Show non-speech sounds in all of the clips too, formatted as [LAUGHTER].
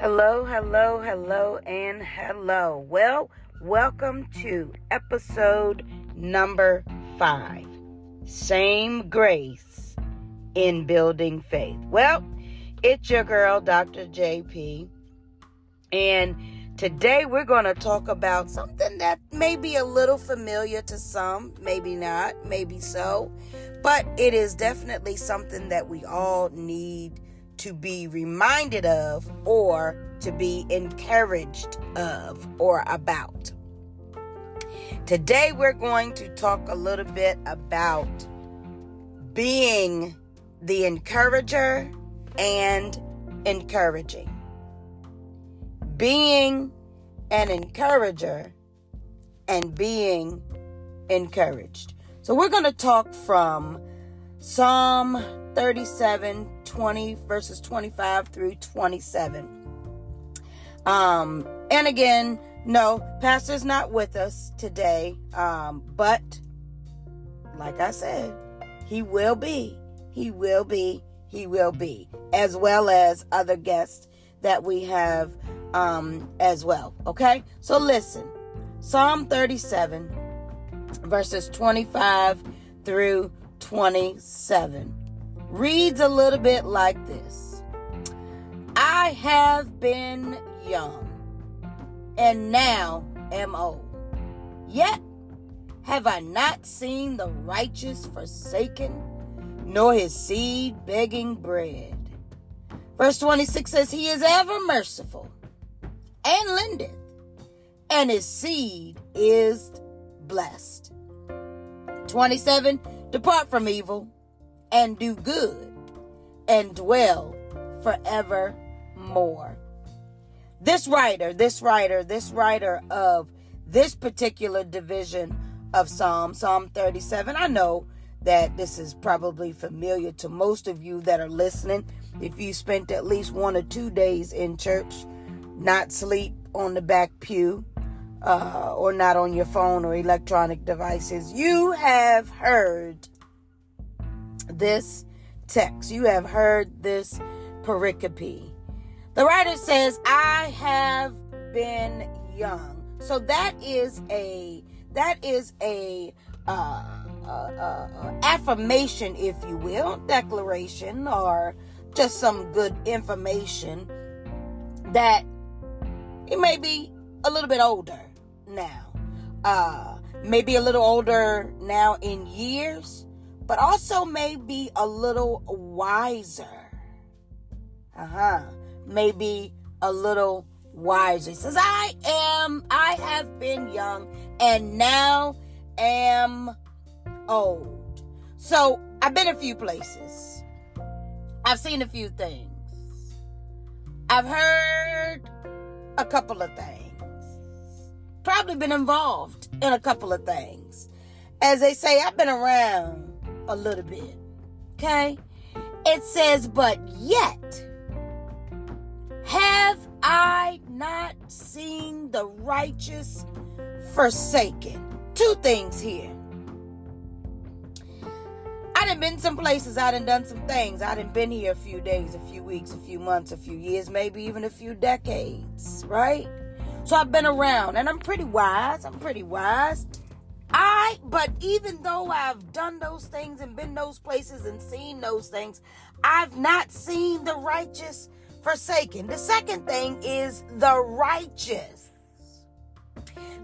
Hello, hello, hello, and hello. Well, welcome to episode number five Same Grace in Building Faith. Well, it's your girl, Dr. JP, and today we're going to talk about something that may be a little familiar to some, maybe not, maybe so, but it is definitely something that we all need to be reminded of or to be encouraged of or about. Today, we're going to talk a little bit about being the encourager and encouraging. Being an encourager and being encouraged. So, we're going to talk from Psalm 37 20 verses 25 through 27 um and again no pastor's not with us today um but like i said he will be he will be he will be as well as other guests that we have um as well okay? So listen psalm 37 verses 25 through 27 reads a little bit like this I have been young, and now am old. Yet have I not seen the righteous forsaken, nor his seed begging bread. Verse 26 says, He is ever merciful and lendeth, and his seed is blessed. 27 Depart from evil and do good and dwell forevermore. This writer, this writer, this writer of this particular division of Psalm, Psalm 37, I know that this is probably familiar to most of you that are listening. If you spent at least one or two days in church, not sleep on the back pew, uh, or not on your phone or electronic devices, you have heard this text. You have heard this pericope. The writer says, I have been young. So that is a that is a uh, uh, uh, affirmation, if you will, declaration, or just some good information that it may be a little bit older now, uh, maybe a little older now in years, but also maybe a little wiser. Uh huh. Maybe a little wiser. He says, I am, I have been young and now am old. So I've been a few places. I've seen a few things. I've heard a couple of things. Probably been involved in a couple of things. As they say, I've been around a little bit. Okay? It says, but yet have I not seen the righteous forsaken. Two things here. I done been some places, I done done some things. I done been here a few days, a few weeks, a few months, a few years, maybe even a few decades, right? So I've been around and I'm pretty wise. I'm pretty wise. I, but even though I've done those things and been those places and seen those things, I've not seen the righteous forsaken. The second thing is the righteous.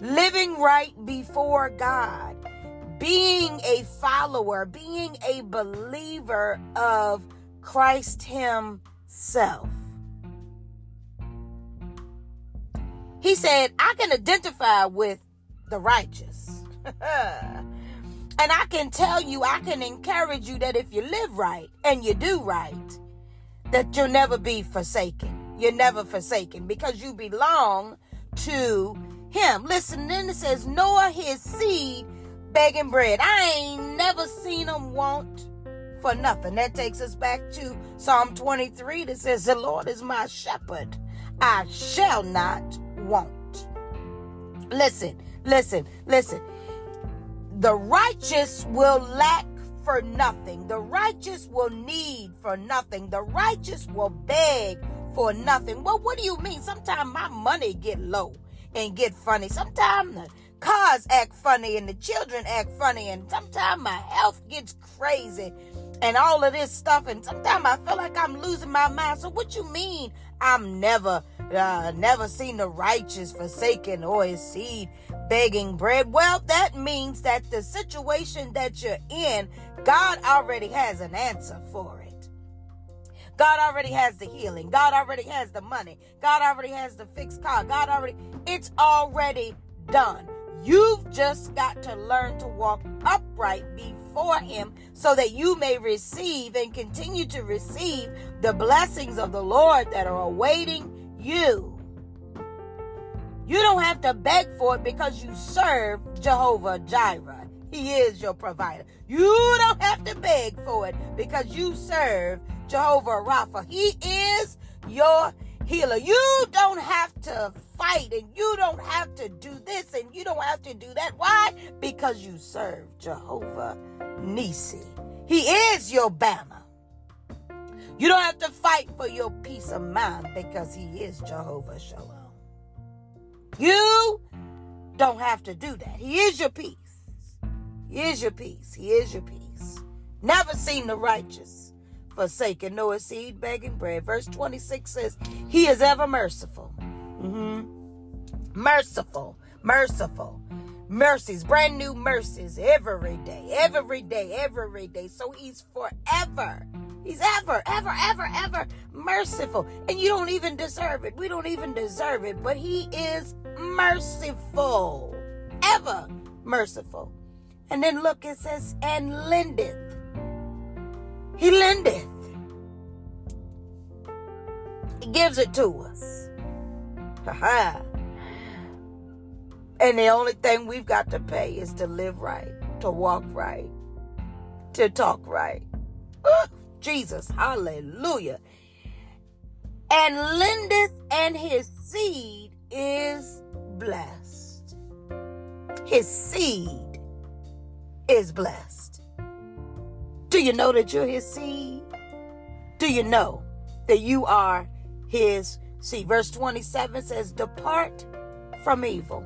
Living right before God, being a follower, being a believer of Christ Himself. He said, I can identify with the righteous. [LAUGHS] and I can tell you, I can encourage you that if you live right and you do right, that you'll never be forsaken. You're never forsaken because you belong to him. Listen, then it says, nor his seed begging bread. I ain't never seen him want for nothing. That takes us back to Psalm 23 that says, The Lord is my shepherd. I shall not want. Listen, listen, listen. The righteous will lack for nothing. The righteous will need for nothing. The righteous will beg for nothing. Well, what do you mean? Sometimes my money get low and get funny. Sometimes the cars act funny and the children act funny and sometimes my health gets crazy and all of this stuff and sometimes I feel like I'm losing my mind. So what you mean I'm never uh, never seen the righteous forsaken or his seed begging bread? Well, that means that the situation that you're in, God already has an answer for it. God already has the healing. God already has the money. God already has the fixed car. God already, it's already done. You've just got to learn to walk upright before Him so that you may receive and continue to receive the blessings of the Lord that are awaiting you. You don't have to beg for it because you serve Jehovah Jireh. He is your provider. You don't have to beg for it because you serve Jehovah Rapha. He is your healer. You don't have to fight and you don't have to do this and you don't have to do that. Why? Because you serve Jehovah Nisi. He is your banner. You don't have to fight for your peace of mind because he is Jehovah Shalom. You don't have to do that. He is your peace. He is your peace. He is your peace. Never seen the righteous forsaken, nor his seed begging bread. Verse 26 says, He is ever merciful. Mm-hmm. Merciful, merciful. Mercies, brand new mercies every day, every day, every day. So he's forever. He's ever, ever, ever, ever merciful. And you don't even deserve it. We don't even deserve it. But he is merciful. Ever merciful. And then look, it says, and lendeth he lendeth. He gives it to us. Ha And the only thing we've got to pay is to live right, to walk right, to talk right. [GASPS] Jesus, hallelujah. And lendeth, and his seed is blessed. His seed is blessed. Do you know that you're his seed? Do you know that you are his seed? Verse 27 says, Depart from evil.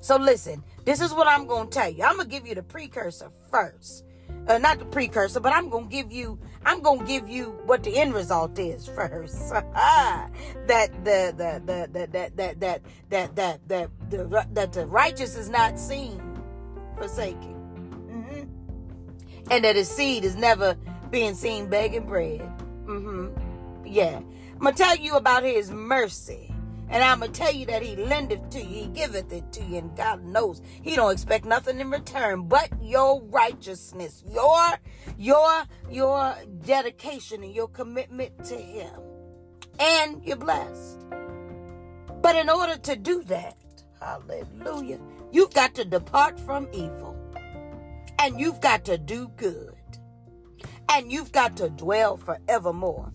So listen, this is what I'm going to tell you. I'm going to give you the precursor first. Uh, not the precursor, but I'm to give you I'm to give you what the end result is [LAUGHS] first. [LAUGHS] that the the the the that that that that that that the that the righteous is not seen forsaken and that his seed is never being seen begging bread. Mm-hmm. Yeah. I'm gonna tell you about his mercy. And I'm gonna tell you that he lendeth to you, he giveth it to you, and God knows he don't expect nothing in return but your righteousness, your your your dedication and your commitment to him. And you're blessed. But in order to do that, hallelujah, you've got to depart from evil. And you've got to do good. And you've got to dwell forevermore.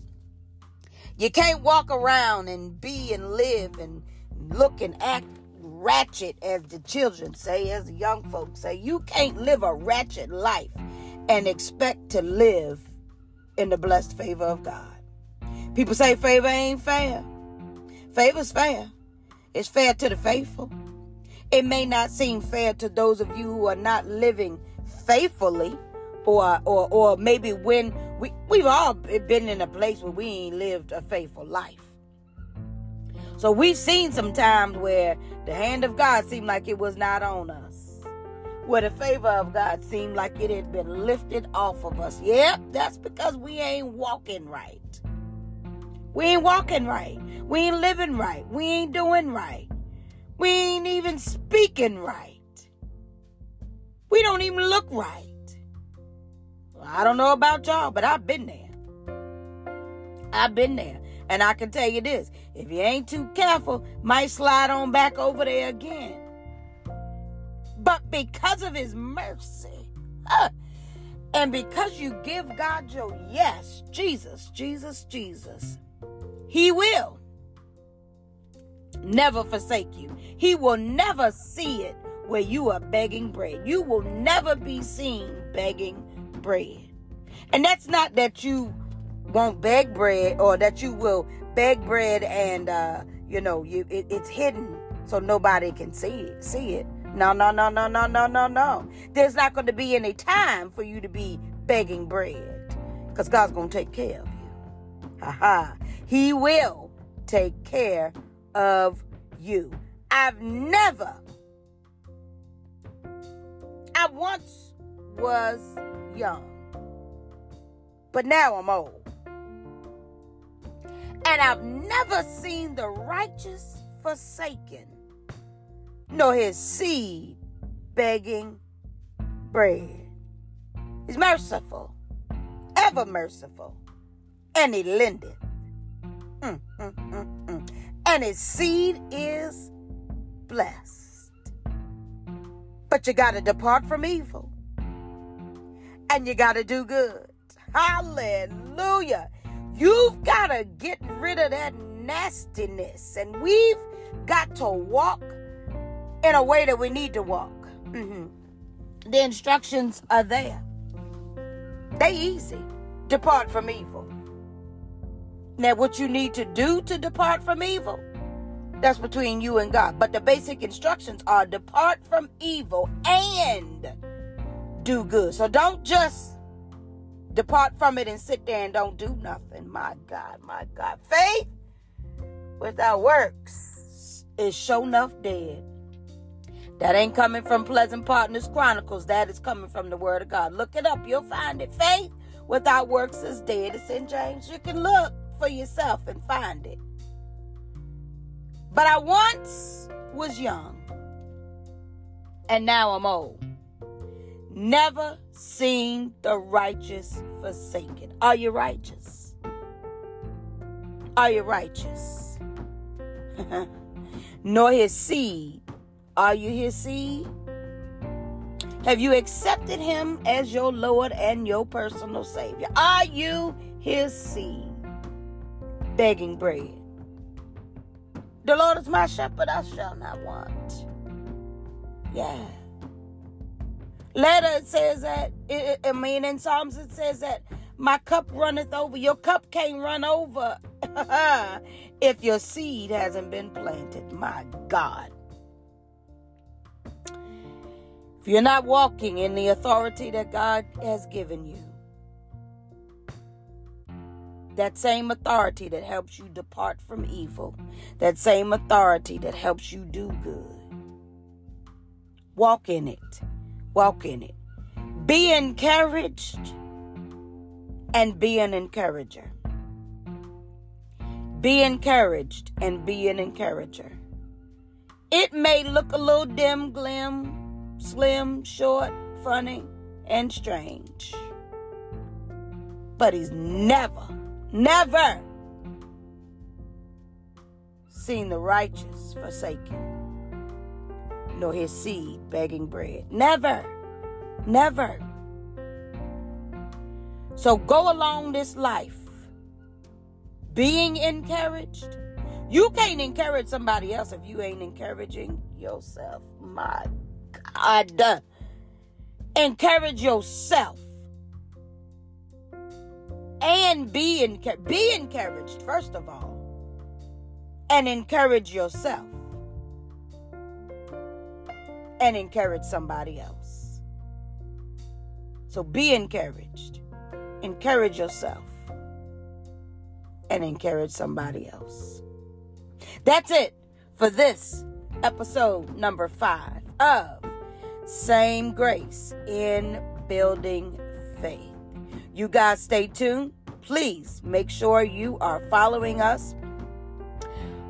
You can't walk around and be and live and look and act ratchet, as the children say, as the young folks say. You can't live a ratchet life and expect to live in the blessed favor of God. People say favor ain't fair. Favor's fair. It's fair to the faithful. It may not seem fair to those of you who are not living faithfully or or or maybe when we we've all been in a place where we ain't lived a faithful life. So we've seen some times where the hand of God seemed like it was not on us. Where the favor of God seemed like it had been lifted off of us. Yep, that's because we ain't walking right. We ain't walking right. We ain't living right. We ain't doing right. We ain't even speaking right. We don't even look right. I don't know about y'all, but I've been there. I've been there. And I can tell you this if you ain't too careful, might slide on back over there again. But because of his mercy, and because you give God your yes, Jesus, Jesus, Jesus, he will never forsake you. He will never see it where you are begging bread. You will never be seen begging bread. And that's not that you won't beg bread or that you will beg bread and uh, you know you it, it's hidden so nobody can see it, see it. No, no, no, no, no, no, no, no. There's not going to be any time for you to be begging bread because God's going to take care of you. Haha. He will take care of you. I've never, I once was young but now i'm old and I've never seen the righteous forsaken, nor his seed begging bread. He's merciful, ever merciful, and he lendeth. Mm, mm, mm, mm, and his seed is blessed. But you got to depart from evil. And you got to do good. Hallelujah. You've got to get rid of that nastiness. And we've got to walk in a way that we need to walk. Mm-hmm. The instructions are there. They easy. Depart from evil. Now, what you need to do to depart from evil, that's between you and God. But the basic instructions are depart from evil and do good. So don't just depart from it and sit there and don't do nothing. My God, my God. Faith without works is show enough dead. That ain't coming from Pleasant Partners Chronicles. That is coming from the Word of God. Look it up. You'll find it. Faith without works is dead. It's in James. You can look for yourself and find it. But I once was young, and now I'm old never seen the righteous forsaken. Are you righteous? Are you righteous? [LAUGHS] Nor his seed. Are you his seed? Have you accepted him as your Lord and your personal Savior? Are you his seed? Begging bread. The Lord is my shepherd, I shall not want. Yeah. Letter says that, it, I mean, in Psalms it says that my cup runneth over. Your cup can't run over [LAUGHS] if your seed hasn't been planted. My God. If you're not walking in the authority that God has given you, that same authority that helps you depart from evil, that same authority that helps you do good, walk in it. Walk in it. Be encouraged and be an encourager. Be encouraged and be an encourager. It may look a little dim, glim, slim, short, funny, and strange. But he's never, never seen the righteous forsaken nor his seed begging bread. Never. Never. So go along this life being encouraged. You can't encourage somebody else if you ain't encouraging yourself. My God. Encourage yourself. And be, enc- be encouraged, first of all. And encourage yourself and encourage somebody else. So be encouraged. Encourage yourself and encourage somebody else. That's it for this episode number five of Same Grace in Building Faith. You guys stay tuned. Please make sure you are following us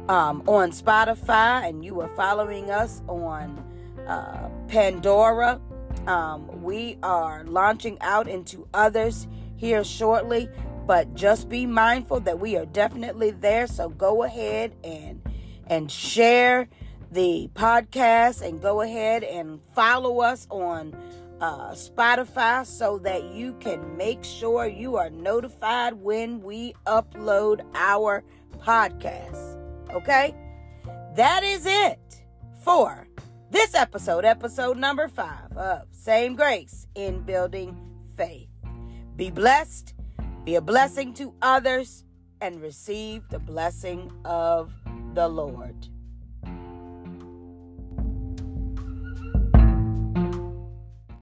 um, on Spotify and you are following us on uh, Pandora. Um, we are launching out into others here shortly, but just be mindful that we are definitely there. So go ahead and and share the podcast and go ahead and follow us on uh, Spotify so that you can make sure you are notified when we upload our podcast. Okay? That is it for this episode, episode number five of Same Grace in Building Faith. Be blessed, Be a blessing to others and receive the blessing of the Lord.